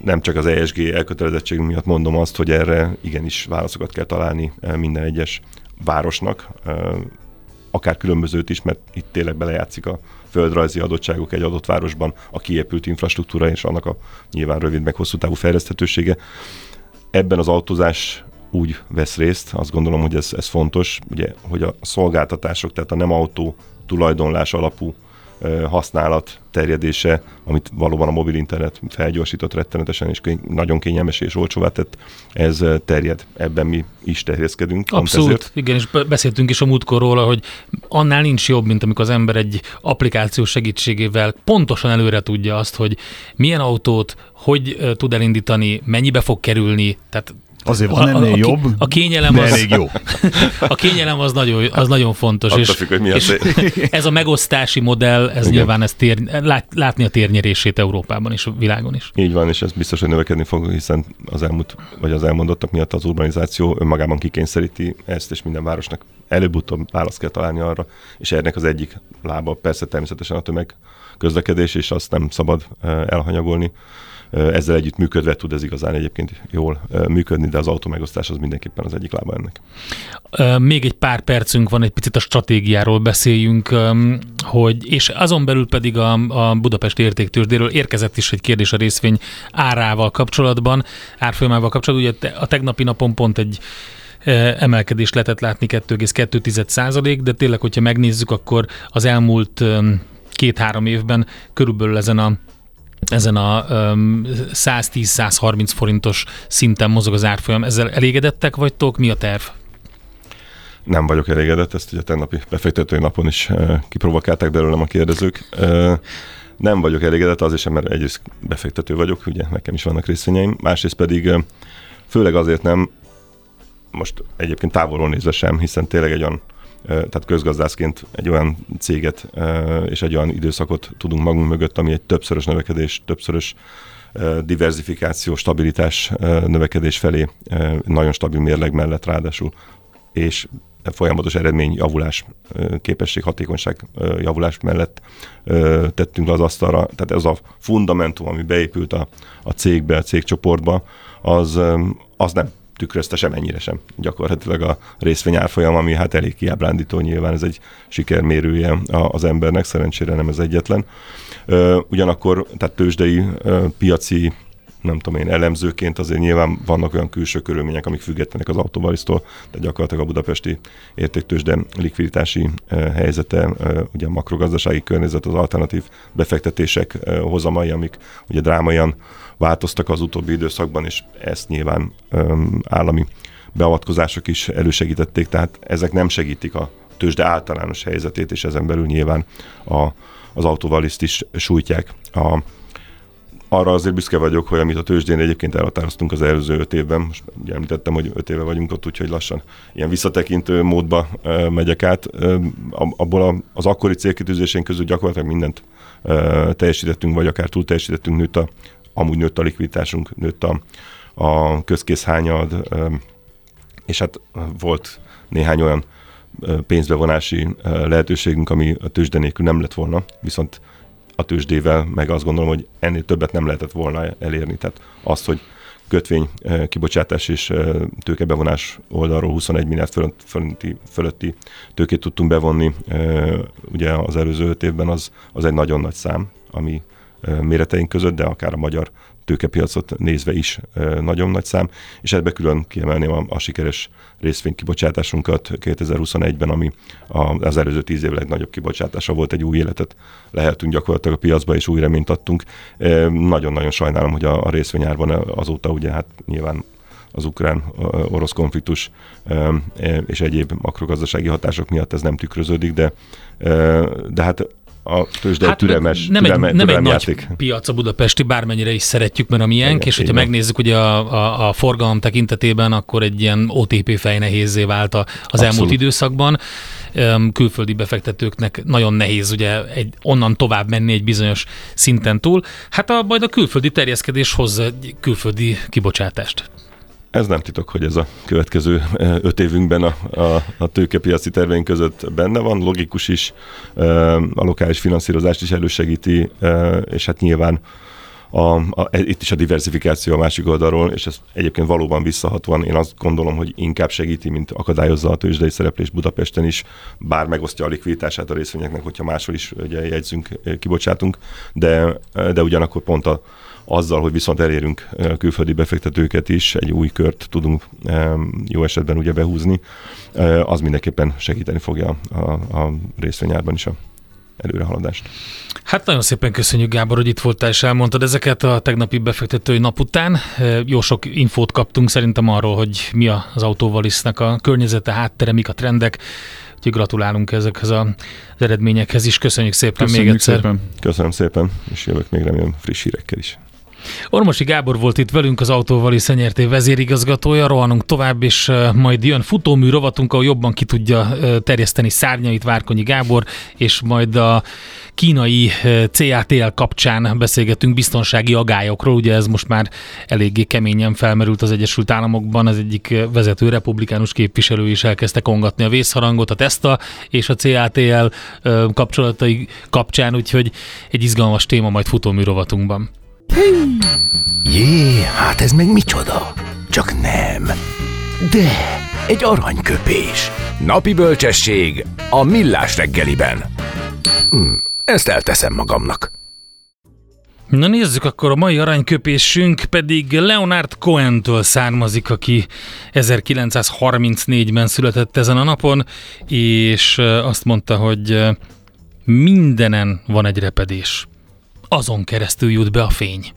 [SPEAKER 4] Nem csak az ESG elkötelezettség miatt mondom azt, hogy erre igenis válaszokat kell találni minden egyes városnak, akár különbözőt is, mert itt tényleg belejátszik a földrajzi adottságok egy adott városban, a kiépült infrastruktúra és annak a nyilván rövid meg hosszú távú fejleszthetősége. Ebben az autózás úgy vesz részt, azt gondolom, hogy ez, ez fontos, ugye, hogy a szolgáltatások, tehát a nem autó tulajdonlás alapú használat terjedése, amit valóban a mobil internet felgyorsított rettenetesen, és nagyon kényelmes és olcsóvá tett, ez terjed. Ebben mi is terjeszkedünk.
[SPEAKER 2] Abszolút, igen, és beszéltünk is a múltkor róla, hogy annál nincs jobb, mint amikor az ember egy applikáció segítségével pontosan előre tudja azt, hogy milyen autót, hogy tud elindítani, mennyibe fog kerülni, tehát
[SPEAKER 3] Azért van ennél a, a, jobb,
[SPEAKER 2] a kényelem
[SPEAKER 3] de
[SPEAKER 2] az,
[SPEAKER 3] elég jó.
[SPEAKER 2] A kényelem az nagyon, az nagyon fontos.
[SPEAKER 4] és, függ, hogy mi és
[SPEAKER 2] ez a megosztási modell, ez Igen. nyilván ez tér, lát, látni a térnyerését Európában és a világon is.
[SPEAKER 4] Így van, és ez biztos, hogy növekedni fog, hiszen az elmúlt, vagy az elmondottak miatt az urbanizáció önmagában kikényszeríti ezt, és minden városnak előbb-utóbb választ kell találni arra, és ennek az egyik lába persze természetesen a tömeg közlekedés, és azt nem szabad eh, elhanyagolni ezzel együtt működve tud ez igazán egyébként jól működni, de az automegosztás az mindenképpen az egyik lába ennek.
[SPEAKER 2] Még egy pár percünk van, egy picit a stratégiáról beszéljünk, hogy, és azon belül pedig a, a Budapesti értéktősdéről érkezett is egy kérdés a részvény árával kapcsolatban, árfolyamával kapcsolatban. Ugye a tegnapi napon pont egy emelkedést lehetett látni 2,2 százalék, de tényleg, hogyha megnézzük, akkor az elmúlt két-három évben körülbelül ezen a ezen a um, 110-130 forintos szinten mozog az árfolyam. Ezzel elégedettek vagytok? Mi a terv?
[SPEAKER 4] Nem vagyok elégedett, ezt ugye tennapi befektetői napon is kiprovokálták belőlem a kérdezők. Nem vagyok elégedett, azért sem, mert egyrészt befektető vagyok, ugye nekem is vannak részvényeim, másrészt pedig főleg azért nem, most egyébként távolról nézve sem, hiszen tényleg egy olyan tehát közgazdászként egy olyan céget és egy olyan időszakot tudunk magunk mögött, ami egy többszörös növekedés, többszörös diversifikáció, stabilitás növekedés felé nagyon stabil mérleg mellett ráadásul, és folyamatos eredmény, javulás, képesség, hatékonyság javulás mellett tettünk le az asztalra. Tehát ez a fundamentum, ami beépült a, a cégbe, a cégcsoportba, az, az nem tükrözte semennyire sem gyakorlatilag a részvényárfolyam, ami hát elég kiábrándító nyilván, ez egy sikermérője az embernek, szerencsére nem ez egyetlen. Ugyanakkor, tehát tőzsdei, piaci nem tudom én, elemzőként azért nyilván vannak olyan külső körülmények, amik függetlenek az autóvalisztól, de gyakorlatilag a budapesti értéktősde likviditási helyzete, ugye a makrogazdasági környezet, az alternatív befektetések hozamai, amik ugye drámaian változtak az utóbbi időszakban, és ezt nyilván öm, állami beavatkozások is elősegítették, tehát ezek nem segítik a tőzsde általános helyzetét, és ezen belül nyilván a, az autóvaliszt is sújtják. A, arra azért büszke vagyok, hogy amit a tőzsdén egyébként elhatároztunk az előző öt évben, most ugye említettem, hogy öt éve vagyunk ott, úgyhogy lassan ilyen visszatekintő módba megyek át. Abból az akkori célkitűzésén közül gyakorlatilag mindent teljesítettünk, vagy akár túl teljesítettünk, nőtt a, amúgy nőtt a likviditásunk, nőtt a, a közkészhányad, és hát volt néhány olyan pénzbevonási lehetőségünk, ami a tőzsde nélkül nem lett volna, viszont a tőzsdével meg azt gondolom, hogy ennél többet nem lehetett volna elérni. Tehát azt, hogy kötvény kibocsátás és tőkebevonás oldalról 21 milliárd fölötti, fölötti tőkét tudtunk bevonni ugye az előző öt évben, az, az egy nagyon nagy szám, ami méreteink között, de akár a magyar tőkepiacot nézve is nagyon nagy szám, és ebbe külön kiemelném a, a sikeres részvénykibocsátásunkat 2021-ben, ami az előző tíz év legnagyobb kibocsátása volt, egy új életet lehetünk gyakorlatilag a piacba, és új reményt adtunk. Nagyon-nagyon sajnálom, hogy a, a részvényárban azóta ugye hát nyilván az ukrán-orosz konfliktus és egyéb makrogazdasági hatások miatt ez nem tükröződik, de, de hát a tőzsde hát türelmes,
[SPEAKER 2] nem
[SPEAKER 4] türelme,
[SPEAKER 2] egy, nem egy játék. nagy piac a budapesti, bármennyire is szeretjük, mert a miénk, és hogyha megnézzük ugye a, a, a forgalom tekintetében, akkor egy ilyen OTP fejnehézzé vált az Abszolút. elmúlt időszakban. Külföldi befektetőknek nagyon nehéz ugye egy, onnan tovább menni egy bizonyos szinten túl. Hát a, majd a külföldi terjeszkedés hozza egy külföldi kibocsátást.
[SPEAKER 4] Ez nem titok, hogy ez a következő eh, öt évünkben a, a, a tőkepiaci terveink között benne van, logikus is, eh, a lokális finanszírozást is elősegíti, eh, és hát nyilván a, a, itt is a diversifikáció a másik oldalról, és ez egyébként valóban visszahatóan én azt gondolom, hogy inkább segíti, mint akadályozza a tőzsdei szereplés Budapesten is, bár megosztja a likviditását a részvényeknek, hogyha máshol is ugye, jegyzünk, kibocsátunk, de, de ugyanakkor pont a, azzal, hogy viszont elérünk külföldi befektetőket is, egy új kört tudunk jó esetben ugye behúzni, az mindenképpen segíteni fogja a, a részvényárban is a előrehaladást.
[SPEAKER 2] Hát nagyon szépen köszönjük, Gábor, hogy itt voltál és elmondtad ezeket a tegnapi befektetői nap után. Jó sok infót kaptunk szerintem arról, hogy mi az autóvalisznek a környezete, háttere, mik a trendek. Úgyhogy gratulálunk ezekhez az eredményekhez is. Köszönjük szépen
[SPEAKER 3] Köszönjük
[SPEAKER 2] még egyszer.
[SPEAKER 3] Szépen.
[SPEAKER 4] Köszönöm szépen, és jövök még remélem friss hírekkel is.
[SPEAKER 2] Ormosi Gábor volt itt velünk, az Autóvali Szenyerté vezérigazgatója, rohanunk tovább, és majd jön futómű rovatunk, ahol jobban ki tudja terjeszteni szárnyait Várkonyi Gábor, és majd a kínai CATL kapcsán beszélgetünk biztonsági agályokról, ugye ez most már eléggé keményen felmerült az Egyesült Államokban, az egyik vezető republikánus képviselő is elkezdte kongatni a vészharangot a Tesla és a CATL kapcsolatai kapcsán, úgyhogy egy izgalmas téma majd futómű rovatunkban.
[SPEAKER 5] Jé, hát ez meg micsoda? Csak nem. De, egy aranyköpés. Napi bölcsesség a millás reggeliben. Hm, ezt elteszem magamnak.
[SPEAKER 2] Na nézzük, akkor a mai aranyköpésünk pedig Leonard Cohen-től származik, aki 1934-ben született ezen a napon, és azt mondta, hogy mindenen van egy repedés azon keresztül jut be a fény.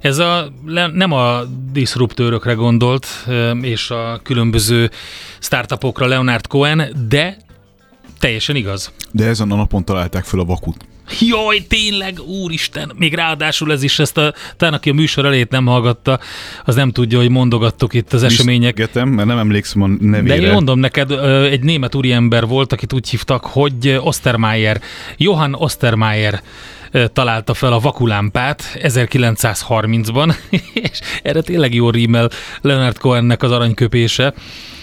[SPEAKER 2] Ez a, nem a diszruptőrökre gondolt, és a különböző startupokra Leonard Cohen, de teljesen igaz.
[SPEAKER 3] De ezen a napon találták fel a vakut.
[SPEAKER 2] Jaj, tényleg, úristen! Még ráadásul ez is, ezt a, talán aki a műsor elét nem hallgatta, az nem tudja, hogy mondogattuk itt az események.
[SPEAKER 3] Getem, mert nem emlékszem a nevére.
[SPEAKER 2] De én mondom neked, egy német úriember volt, akit úgy hívtak, hogy Ostermeier, Johann Ostermeier találta fel a vakulámpát 1930-ban, és erre tényleg jó rímel Leonard Cohennek az aranyköpése.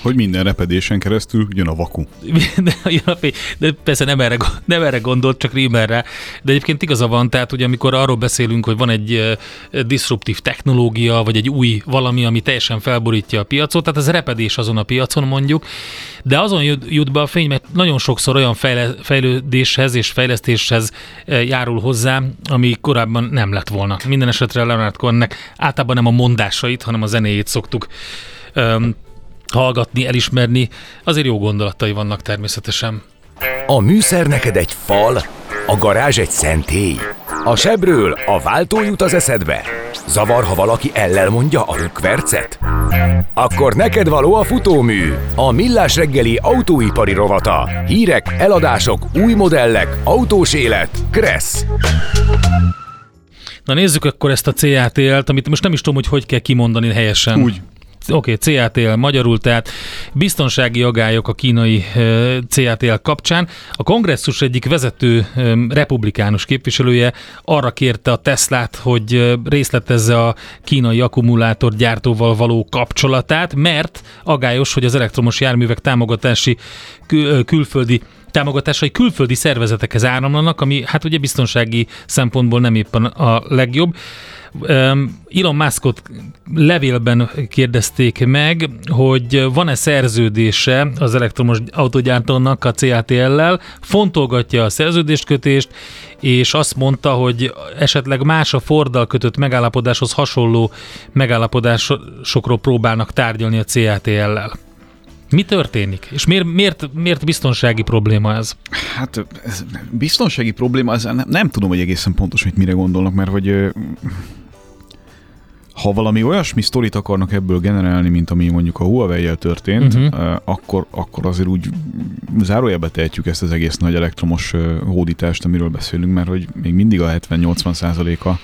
[SPEAKER 3] Hogy minden repedésen keresztül jön a vaku.
[SPEAKER 2] De, de persze nem erre, nem erre gondolt, csak rímelre. De egyébként igaza van, tehát ugye amikor arról beszélünk, hogy van egy disruptív technológia, vagy egy új valami, ami teljesen felborítja a piacot, tehát ez repedés azon a piacon mondjuk, de azon jut, be a fény, mert nagyon sokszor olyan fejle, fejlődéshez és fejlesztéshez járul hozzá, ami korábban nem lett volna. Minden esetre Leonard Cohennek általában nem a mondásait, hanem a zenéjét szoktuk um, hallgatni, elismerni. Azért jó gondolatai vannak természetesen.
[SPEAKER 5] A műszer neked egy fal, a garázs egy szentély. A sebről a váltó jut az eszedbe. Zavar, ha valaki ellel mondja a rükvercet? Akkor neked való a futómű, a millás reggeli autóipari rovata. Hírek, eladások, új modellek, autós élet, Kressz.
[SPEAKER 2] Na nézzük akkor ezt a CATL-t, amit most nem is tudom, hogy hogy kell kimondani helyesen.
[SPEAKER 3] Úgy
[SPEAKER 2] oké, okay, CATL magyarul, tehát biztonsági agályok a kínai CATL kapcsán. A kongresszus egyik vezető republikánus képviselője arra kérte a Teslát, hogy részletezze a kínai akkumulátorgyártóval való kapcsolatát, mert agályos, hogy az elektromos járművek támogatási kül- külföldi támogatásai külföldi szervezetekhez áramlanak, ami hát ugye biztonsági szempontból nem éppen a legjobb. Elon Muskot levélben kérdezték meg, hogy van-e szerződése az elektromos autógyártónak a CATL-lel, fontolgatja a szerződéskötést, és azt mondta, hogy esetleg más a Forddal kötött megállapodáshoz hasonló megállapodásokról próbálnak tárgyalni a CATL-lel. Mi történik? És miért, miért, miért biztonsági probléma ez?
[SPEAKER 3] Hát ez biztonsági probléma, ez nem, nem tudom, hogy egészen pontos, hogy mire gondolnak, mert hogy ha valami olyasmi sztorit akarnak ebből generálni, mint ami mondjuk a Huawei-jel történt, uh-huh. akkor, akkor azért úgy zárójelbe tehetjük ezt az egész nagy elektromos hódítást, amiről beszélünk, mert hogy még mindig a 70-80 százaléka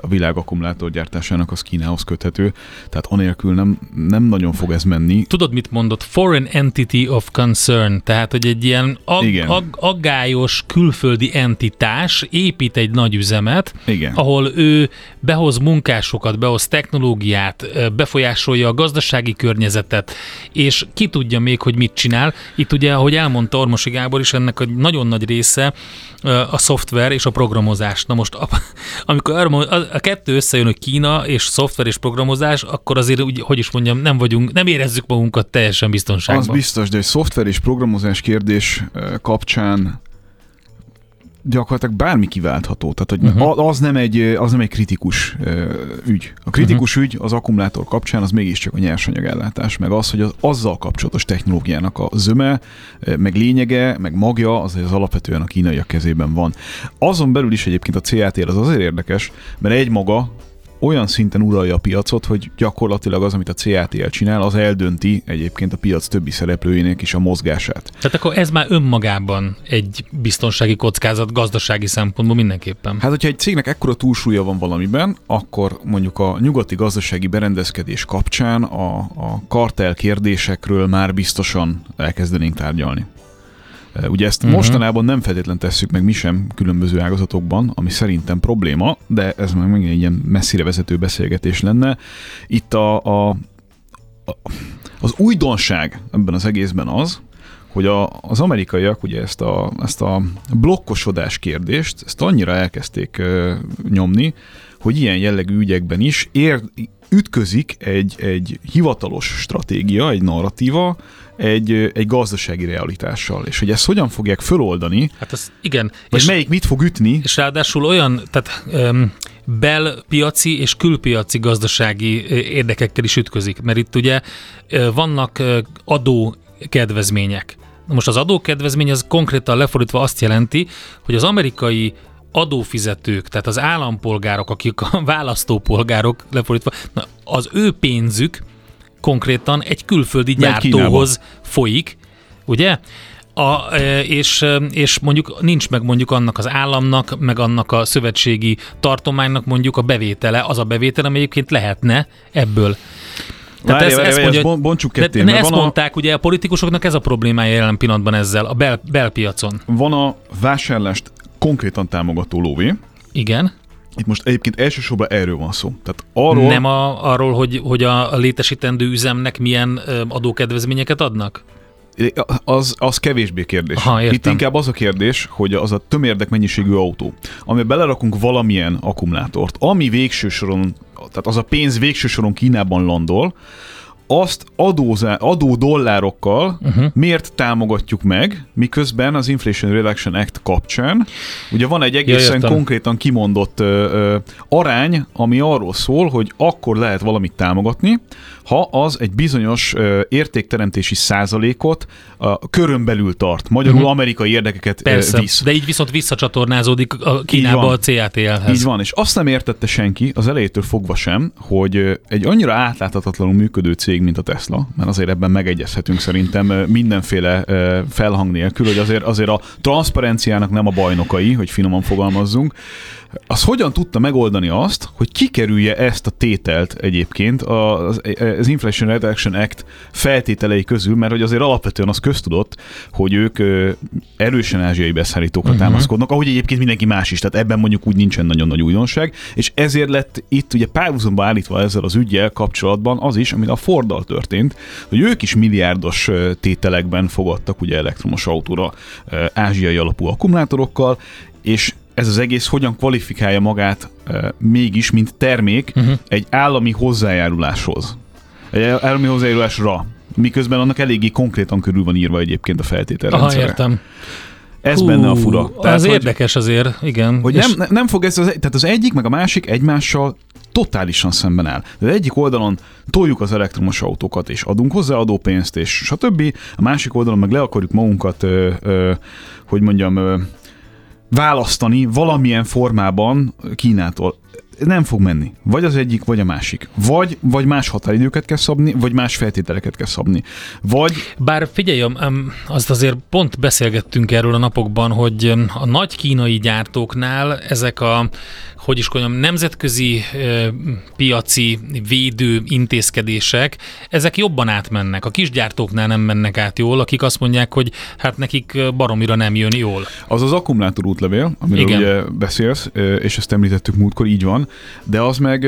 [SPEAKER 3] a világ akkumulátorgyártásának az Kínához köthető, tehát anélkül nem, nem nagyon fog ez menni.
[SPEAKER 2] Tudod, mit mondott? Foreign entity of concern, tehát, hogy egy ilyen ag- ag- aggályos külföldi entitás épít egy nagy üzemet,
[SPEAKER 3] Igen.
[SPEAKER 2] ahol ő behoz munkásokat, behoz technológiát, befolyásolja a gazdasági környezetet, és ki tudja még, hogy mit csinál. Itt ugye, ahogy elmondta Ormosi Gábor is, ennek a nagyon nagy része a szoftver és a programozás. Na most, amikor a kettő összejön, hogy Kína és szoftver és programozás, akkor azért, úgy, hogy is mondjam, nem vagyunk, nem érezzük magunkat teljesen biztonságban.
[SPEAKER 3] Az biztos, de egy szoftver és programozás kérdés kapcsán gyakorlatilag bármi kiváltható. Tehát, hogy uh-huh. az, nem egy, az nem egy kritikus uh, ügy. A kritikus uh-huh. ügy az akkumulátor kapcsán az mégiscsak a nyersanyagellátás, meg az, hogy az azzal kapcsolatos technológiának a zöme, meg lényege, meg magja, az, az alapvetően a kínaiak kezében van. Azon belül is egyébként a CATL az azért érdekes, mert egy maga olyan szinten uralja a piacot, hogy gyakorlatilag az, amit a CATL csinál, az eldönti egyébként a piac többi szereplőjének is a mozgását.
[SPEAKER 2] Tehát akkor ez már önmagában egy biztonsági kockázat gazdasági szempontból mindenképpen.
[SPEAKER 3] Hát, hogyha egy cégnek ekkora túlsúlya van valamiben, akkor mondjuk a nyugati gazdasági berendezkedés kapcsán a, a kartel kérdésekről már biztosan elkezdenénk tárgyalni. Ugye ezt uh-huh. mostanában nem feltétlen tesszük meg mi sem különböző ágazatokban, ami szerintem probléma, de ez már megint egy ilyen messzire vezető beszélgetés lenne. Itt a, a, a az újdonság ebben az egészben az, hogy a, az amerikaiak ugye ezt a, ezt a blokkosodás kérdést, ezt annyira elkezdték ö, nyomni, hogy ilyen jellegű ügyekben is ér, ütközik egy, egy hivatalos stratégia, egy narratíva, egy, egy gazdasági realitással, és hogy ezt hogyan fogják föloldani,
[SPEAKER 2] hát ez, igen.
[SPEAKER 3] vagy és, melyik mit fog ütni.
[SPEAKER 2] És ráadásul olyan, tehát um, belpiaci és külpiaci gazdasági érdekekkel is ütközik, mert itt ugye vannak adó kedvezmények. Most az adókedvezmény az konkrétan lefordítva azt jelenti, hogy az amerikai adófizetők, tehát az állampolgárok, akik a választópolgárok lefordítva, az ő pénzük konkrétan egy külföldi Megy gyártóhoz Kínába. folyik, ugye? A, e, és, e, és mondjuk nincs meg mondjuk annak az államnak, meg annak a szövetségi tartománynak mondjuk a bevétele, az a bevétel, ami egyébként lehetne ebből.
[SPEAKER 3] Tehát várj, ezt, várj, ezt mondja, bontsuk ketté.
[SPEAKER 2] Ne, ezt mondták, a, ugye a politikusoknak ez a problémája jelen pillanatban ezzel, a bel, belpiacon.
[SPEAKER 3] Van a vásárlást konkrétan támogató lóvé.
[SPEAKER 2] Igen.
[SPEAKER 3] Itt most egyébként elsősorban erről van szó. Tehát arról...
[SPEAKER 2] Nem a, arról, hogy, hogy a létesítendő üzemnek milyen adókedvezményeket adnak?
[SPEAKER 3] Az, az kevésbé kérdés. Aha, Itt inkább az a kérdés, hogy az a tömérdek mennyiségű autó, amiben belerakunk valamilyen akkumulátort, ami végső soron, tehát az a pénz végső soron Kínában landol, azt adózá, adó dollárokkal uh-huh. miért támogatjuk meg, miközben az Inflation Reduction Act kapcsán ugye van egy egészen ja, konkrétan kimondott ö, ö, arány, ami arról szól, hogy akkor lehet valamit támogatni, ha az egy bizonyos ö, értékteremtési százalékot a körön belül tart. Magyarul uh-huh. amerikai érdekeket
[SPEAKER 2] Persze,
[SPEAKER 3] visz.
[SPEAKER 2] de így viszont visszacsatornázódik a Kínába a CATL-hez.
[SPEAKER 3] Így van, és azt nem értette senki, az elejétől fogva sem, hogy egy annyira átláthatatlanul működő cég, mint a Tesla, mert azért ebben megegyezhetünk szerintem mindenféle felhang nélkül, hogy azért, azért a transzparenciának nem a bajnokai, hogy finoman fogalmazzunk, az hogyan tudta megoldani azt, hogy kikerülje ezt a tételt egyébként az, az Inflation Reduction Act feltételei közül, mert hogy azért alapvetően az köztudott, hogy ők erősen ázsiai beszállítókra uh-huh. támaszkodnak, ahogy egyébként mindenki más is, tehát ebben mondjuk úgy nincsen nagyon nagy újdonság, és ezért lett itt ugye párhuzamba állítva ezzel az ügyel kapcsolatban az is, ami a Forddal történt, hogy ők is milliárdos tételekben fogadtak ugye elektromos autóra ázsiai alapú akkumulátorokkal, és ez az egész hogyan kvalifikálja magát e, mégis, mint termék uh-huh. egy állami hozzájáruláshoz. Egy állami hozzájárulásra. Miközben annak eléggé konkrétan körül van írva egyébként a feltételrendszere.
[SPEAKER 2] Aha, értem.
[SPEAKER 3] Ez Hú, benne a fura.
[SPEAKER 2] Tehát, az hogy, érdekes azért, igen.
[SPEAKER 3] Hogy nem, nem fog ez, az, tehát az egyik meg a másik egymással totálisan szemben áll. De egyik oldalon toljuk az elektromos autókat, és adunk hozzá adópénzt, és stb. A másik oldalon meg le akarjuk magunkat, ö, ö, hogy mondjam, ö, választani valamilyen formában Kínától. Nem fog menni. Vagy az egyik, vagy a másik. Vagy, vagy más határidőket kell szabni, vagy más feltételeket kell szabni. Vagy...
[SPEAKER 2] Bár figyelj, azt azért pont beszélgettünk erről a napokban, hogy a nagy kínai gyártóknál ezek a hogy is mondjam, nemzetközi piaci védő intézkedések, ezek jobban átmennek. A kisgyártóknál nem mennek át jól, akik azt mondják, hogy hát nekik baromira nem jön jól.
[SPEAKER 3] Az az akkumulátor útlevél, amiről Igen. ugye beszélsz, és ezt említettük múltkor, így van, de az meg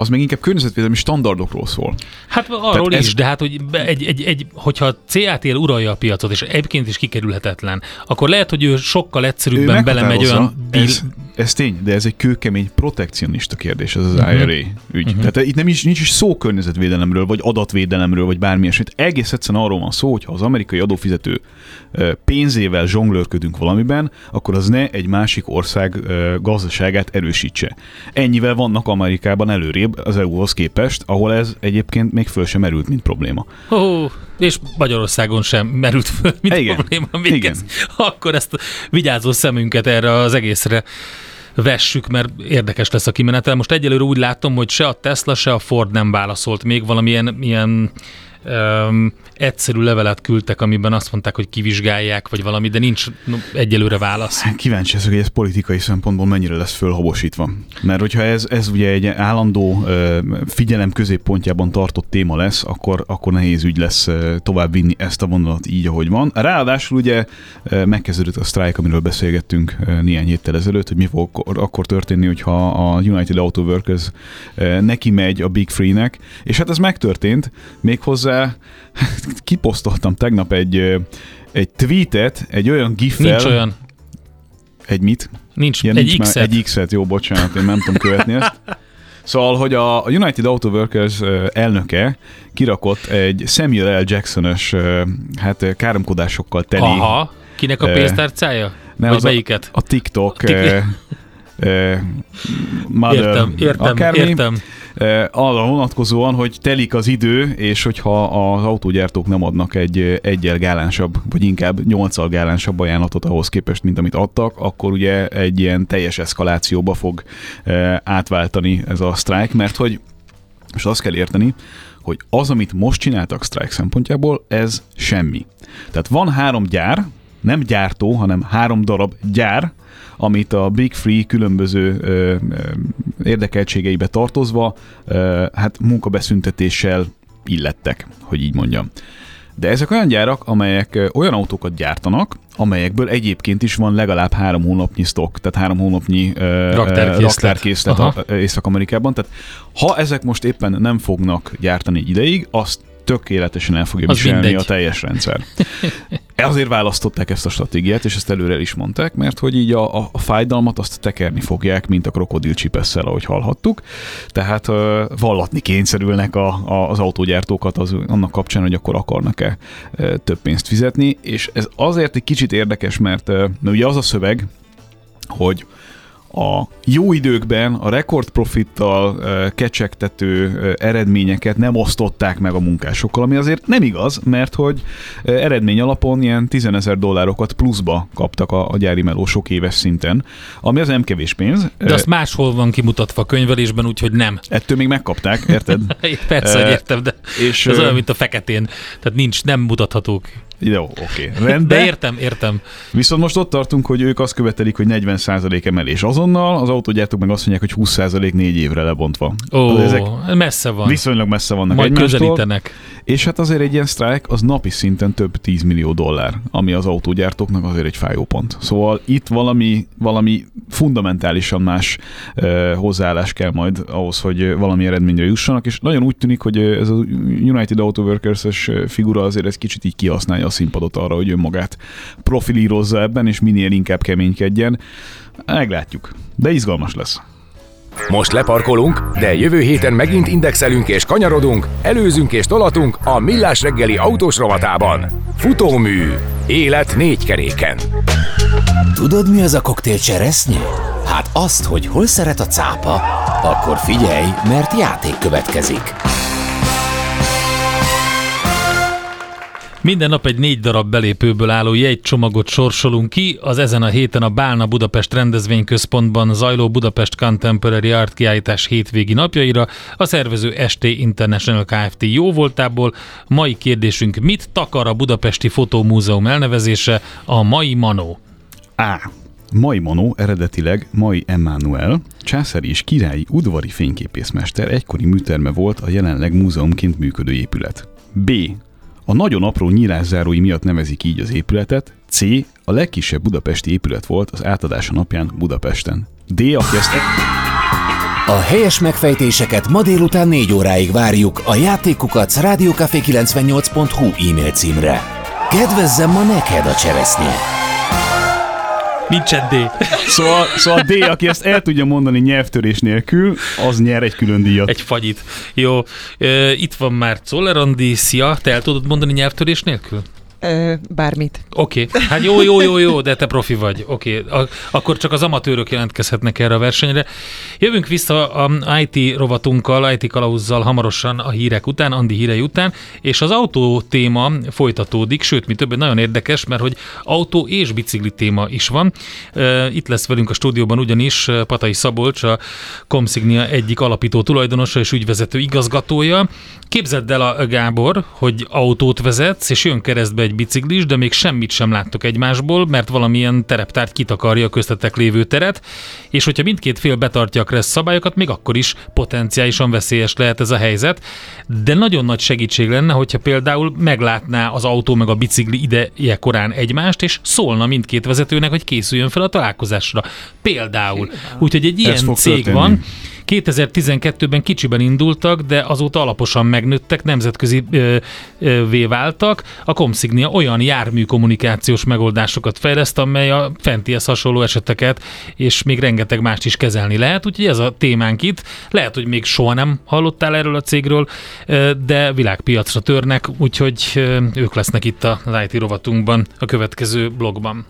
[SPEAKER 3] az meg inkább környezetvédelmi standardokról szól.
[SPEAKER 2] Hát arról Tehát is, ez... de hát hogy egy, egy, egy, hogyha CATL uralja a piacot, és egyébként is kikerülhetetlen, akkor lehet, hogy ő sokkal egyszerűbben belemegy olyan...
[SPEAKER 3] Ez, ez tény, de ez egy kőkemény protekcionista kérdés, ez az uh-huh. Mhm. IRA ügy. Uh-huh. Tehát itt nem is, nincs is szó környezetvédelemről, vagy adatvédelemről, vagy bármi eset. Egész egyszerűen arról van szó, hogyha az amerikai adófizető pénzével zsonglőrködünk valamiben, akkor az ne egy másik ország gazdaságát erősítse. Ennyivel vannak Amerikában előrébb az EU-hoz képest, ahol ez egyébként még föl sem merült, mint probléma.
[SPEAKER 2] Ó, és Magyarországon sem merült föl, mint
[SPEAKER 3] Igen.
[SPEAKER 2] probléma. Még
[SPEAKER 3] Igen.
[SPEAKER 2] Ez, akkor ezt vigyázó szemünket erre az egészre vessük, mert érdekes lesz a kimenetel. Most egyelőre úgy látom, hogy se a Tesla, se a Ford nem válaszolt még valamilyen ilyen um, egyszerű levelet küldtek, amiben azt mondták, hogy kivizsgálják, vagy valami, de nincs no, egyelőre válasz.
[SPEAKER 3] Kíváncsi ezek, hogy ez politikai szempontból mennyire lesz fölhabosítva. Mert hogyha ez, ez ugye egy állandó ö, figyelem középpontjában tartott téma lesz, akkor, akkor nehéz ügy lesz ö, tovább vinni ezt a vonalat így, ahogy van. Ráadásul ugye ö, megkezdődött a sztrájk, amiről beszélgettünk néhány héttel ezelőtt, hogy mi fog akkor- akkor történni, hogyha a United Auto Workers neki megy a Big Free-nek, és hát ez megtörtént, méghozzá kiposztoltam tegnap egy egy tweetet, egy olyan gif
[SPEAKER 2] Nincs olyan,
[SPEAKER 3] egy mit?
[SPEAKER 2] nincs,
[SPEAKER 3] Ja,
[SPEAKER 2] egy
[SPEAKER 3] nincs már-
[SPEAKER 2] X-et.
[SPEAKER 3] Egy X-et, jó, bocsánat, én nem tudom követni ezt. Szóval, hogy a a United Auto Workers elnöke kirakott egy Samuel L. Jackson-ös hát káromkodásokkal teli
[SPEAKER 2] Aha, kinek a pénztárcája?
[SPEAKER 3] nem,
[SPEAKER 2] Vagy
[SPEAKER 3] az a-
[SPEAKER 2] melyiket?
[SPEAKER 3] a TikTok
[SPEAKER 2] Tik-
[SPEAKER 3] ö, ö, mother,
[SPEAKER 2] Értem, értem,
[SPEAKER 3] akármi,
[SPEAKER 2] értem.
[SPEAKER 3] arra vonatkozóan, hogy telik az idő, és hogyha az autógyártók nem adnak egy egyel gálánsabb, vagy inkább nyolccal gálánsabb ajánlatot ahhoz képest, mint amit adtak, akkor ugye egy ilyen teljes eszkalációba fog átváltani ez a sztrájk, mert hogy most azt kell érteni, hogy az, amit most csináltak sztrájk szempontjából, ez semmi. Tehát van három gyár, nem gyártó, hanem három darab gyár, amit a Big Free különböző ö, ö, érdekeltségeibe tartozva, ö, hát munkabeszüntetéssel illettek, hogy így mondjam. De ezek olyan gyárak, amelyek olyan autókat gyártanak, amelyekből egyébként is van legalább három hónapnyi stock, tehát három hónapnyi ö,
[SPEAKER 2] Raktárkészlet.
[SPEAKER 3] a- Észak-Amerikában. Tehát ha ezek most éppen nem fognak gyártani ideig, azt tökéletesen el fogja
[SPEAKER 2] Az
[SPEAKER 3] viselni
[SPEAKER 2] mindegy.
[SPEAKER 3] a teljes rendszer. Azért választották ezt a stratégiát, és ezt előre el is mondták, mert hogy így a, a, a fájdalmat azt tekerni fogják, mint a krokodil csipesszel, ahogy hallhattuk. Tehát ö, vallatni kényszerülnek a, a, az autógyártókat az, annak kapcsán, hogy akkor akarnak-e ö, több pénzt fizetni, és ez azért egy kicsit érdekes, mert, ö, mert ugye az a szöveg, hogy a jó időkben a rekordprofittal kecsegtető eredményeket nem osztották meg a munkásokkal, ami azért nem igaz, mert hogy eredmény alapon ilyen 10 ezer dollárokat pluszba kaptak a, a gyári melósok éves szinten, ami az nem kevés pénz.
[SPEAKER 2] De azt máshol van kimutatva a könyvelésben, úgyhogy nem.
[SPEAKER 3] Ettől még megkapták, érted?
[SPEAKER 2] Persze, hogy értem, de
[SPEAKER 3] és,
[SPEAKER 2] ez olyan, mint a feketén. Tehát nincs, nem mutathatók.
[SPEAKER 3] Jó, oké.
[SPEAKER 2] De
[SPEAKER 3] Rendben.
[SPEAKER 2] értem, értem.
[SPEAKER 3] Viszont most ott tartunk, hogy ők azt követelik, hogy 40% emelés azonnal, az autógyártók meg azt mondják, hogy 20% négy évre lebontva.
[SPEAKER 2] Ó,
[SPEAKER 3] Ezek
[SPEAKER 2] messze van.
[SPEAKER 3] viszonylag messze vannak
[SPEAKER 2] Majd
[SPEAKER 3] egymástól.
[SPEAKER 2] közelítenek.
[SPEAKER 3] És hát azért egy ilyen sztrájk az napi szinten több 10 millió dollár, ami az autógyártóknak azért egy fájó pont. Szóval itt valami, valami fundamentálisan más uh, hozzáállás kell majd ahhoz, hogy valami eredményre jussanak, és nagyon úgy tűnik, hogy ö, ez a United Auto Workers-es ö, figura azért egy kicsit így kihasználja a színpadot arra, hogy önmagát profilírozza ebben, és minél inkább keménykedjen. Meglátjuk. De izgalmas lesz.
[SPEAKER 5] Most leparkolunk, de jövő héten megint indexelünk és kanyarodunk, előzünk és tolatunk a Millás reggeli autós rovatában. Futómű. Élet négy keréken.
[SPEAKER 6] Tudod, mi az a koktél cseresznye? Hát azt, hogy hol szeret a cápa, akkor figyelj, mert játék következik.
[SPEAKER 2] Minden nap egy négy darab belépőből álló jegycsomagot sorsolunk ki. Az ezen a héten a Bálna Budapest rendezvényközpontban zajló Budapest Contemporary Art kiállítás hétvégi napjaira a szervező ST International Kft. jó voltából. Mai kérdésünk, mit takar a Budapesti Fotómúzeum elnevezése a mai Manó?
[SPEAKER 3] A. Mai Manó eredetileg Mai Emmanuel, császári és királyi udvari fényképészmester egykori műterme volt a jelenleg múzeumként működő épület. B. A nagyon apró nyílászárói miatt nevezik így az épületet. C. A legkisebb budapesti épület volt az átadása napján Budapesten. D. Aki ezt...
[SPEAKER 6] A helyes megfejtéseket ma délután 4 óráig várjuk a játékukat rádiókafé98.hu e-mail címre. Kedvezzem ma neked a cseresznye!
[SPEAKER 2] Nincsen D.
[SPEAKER 3] Szóval, szóval D. Aki ezt el tudja mondani nyelvtörés nélkül, az nyer egy külön díjat.
[SPEAKER 2] Egy fagyit. Jó, itt van már Czoller Andi. Szia, te el tudod mondani nyelvtörés nélkül?
[SPEAKER 7] Bármit.
[SPEAKER 2] Oké, okay. hát jó, jó, jó, jó, de te profi vagy. Oké, okay. akkor csak az amatőrök jelentkezhetnek erre a versenyre. Jövünk vissza a IT rovatunkkal, IT kalauzzal hamarosan a hírek után, Andi hírei után, és az autó téma folytatódik, sőt, mi több, nagyon érdekes, mert hogy autó és bicikli téma is van. Itt lesz velünk a stúdióban ugyanis Patai Szabolcs, a Comsignia egyik alapító tulajdonosa és ügyvezető igazgatója. Képzeld el a Gábor, hogy autót vezetsz, és jön keresztbe egy biciklis, de még semmit sem láttok egymásból, mert valamilyen tereptárt kitakarja a köztetek lévő teret, és hogyha mindkét fél betartja a kressz szabályokat, még akkor is potenciálisan veszélyes lehet ez a helyzet. De nagyon nagy segítség lenne, hogyha például meglátná az autó meg a bicikli ideje korán egymást, és szólna mindkét vezetőnek, hogy készüljön fel a találkozásra. Például. Úgyhogy egy ilyen cég történni. van, 2012-ben kicsiben indultak, de azóta alaposan megnőttek, nemzetközi ö, ö, váltak. A Comsignia olyan jármű kommunikációs megoldásokat fejleszt, amely a fentihez hasonló eseteket és még rengeteg mást is kezelni lehet, úgyhogy ez a témánk itt. Lehet, hogy még soha nem hallottál erről a cégről, de világpiacra törnek, úgyhogy ők lesznek itt a IT rovatunkban a következő blogban.